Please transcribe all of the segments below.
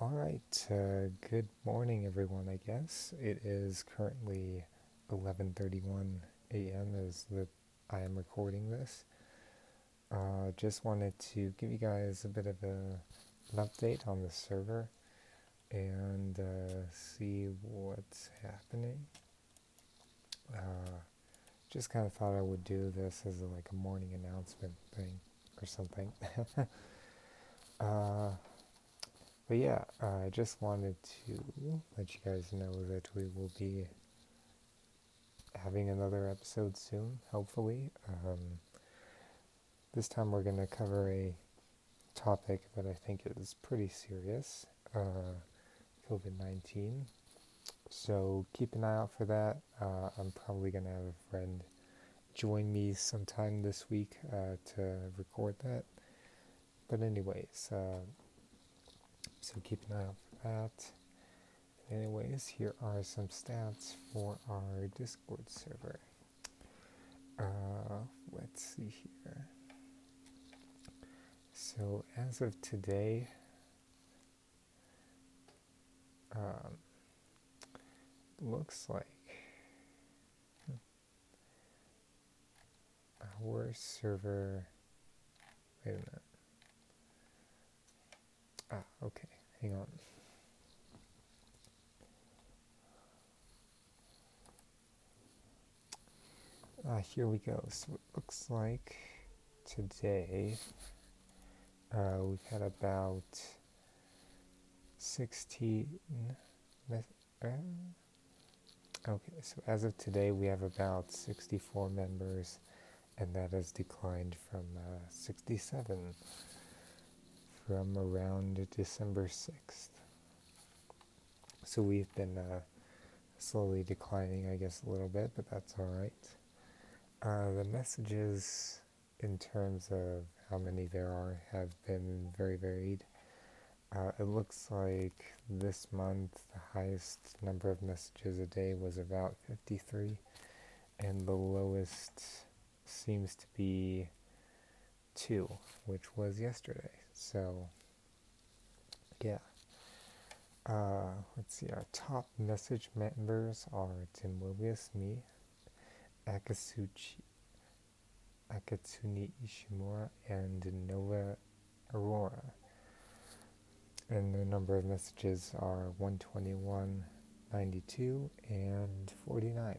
All right. Uh, good morning, everyone. I guess it is currently 11:31 a.m. as that I am recording this. Uh, just wanted to give you guys a bit of a, an update on the server and uh, see what's happening. Uh, just kind of thought I would do this as a, like a morning announcement thing or something. uh, but yeah, uh, I just wanted to let you guys know that we will be having another episode soon, hopefully. Um, this time we're going to cover a topic that I think is pretty serious uh, COVID 19. So keep an eye out for that. Uh, I'm probably going to have a friend join me sometime this week uh, to record that. But, anyways, uh, so keep an eye out for that. Anyways, here are some stats for our Discord server. Uh, let's see here. So as of today, um, looks like our server. Wait a minute. Ah, okay. Hang on. Ah, here we go. So it looks like today uh, we've had about 16. Uh, okay, so as of today, we have about 64 members, and that has declined from uh, 67 from around December 6th. So we've been uh, slowly declining, I guess, a little bit, but that's all right. Uh, the messages, in terms of how many there are, have been very varied. Uh, it looks like this month the highest number of messages a day was about 53, and the lowest seems to be 2, which was yesterday. So, yeah. Uh, let's see, our top message members are Tim Willius, me, Akatsuchi, Akatsuni Ishimura, and Nova Aurora. And the number of messages are 121, 92, and 49.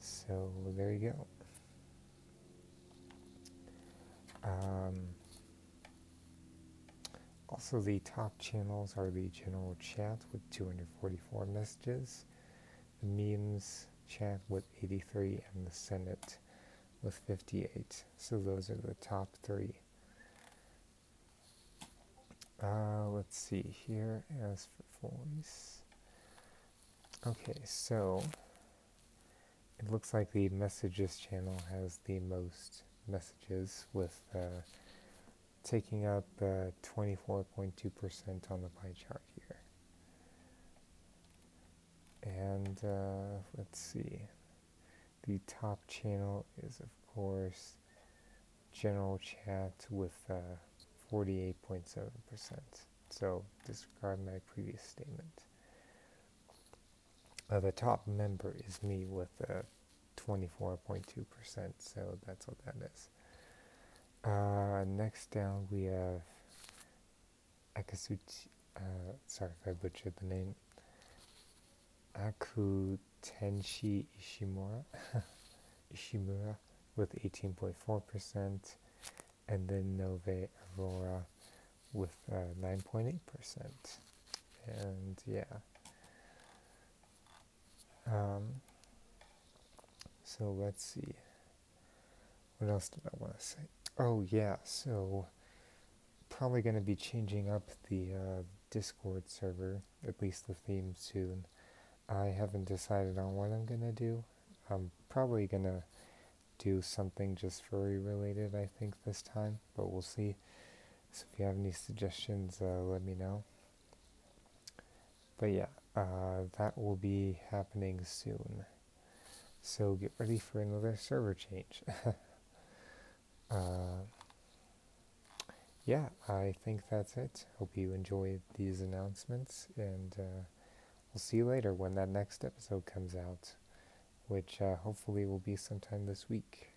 So there you go. Um, also, the top channels are the general chat with 244 messages, the memes chat with 83, and the Senate with 58. So those are the top three. Uh, let's see here as for voice. Okay, so it looks like the messages channel has the most messages with uh, taking up 24.2% uh, on the pie chart here. And uh, let's see, the top channel is of course general chat with 48.7%. Uh, so disregard my previous statement. Uh, the top member is me with 24.2%, so that's what that is. Uh, next down we have Akasuchi, uh, sorry if I butchered the name, Akutenshi Ishimura, Ishimura with 18.4%, and then Nove Aurora with uh, 9.8%. And yeah. Um, so let's see. What else did I want to say? Oh, yeah, so probably going to be changing up the uh, Discord server, at least the theme soon. I haven't decided on what I'm going to do. I'm probably going to do something just furry related, I think, this time, but we'll see. So if you have any suggestions, uh, let me know. But yeah, uh, that will be happening soon. So get ready for another server change. uh, yeah, I think that's it. Hope you enjoyed these announcements, and uh, we'll see you later when that next episode comes out, which uh, hopefully will be sometime this week.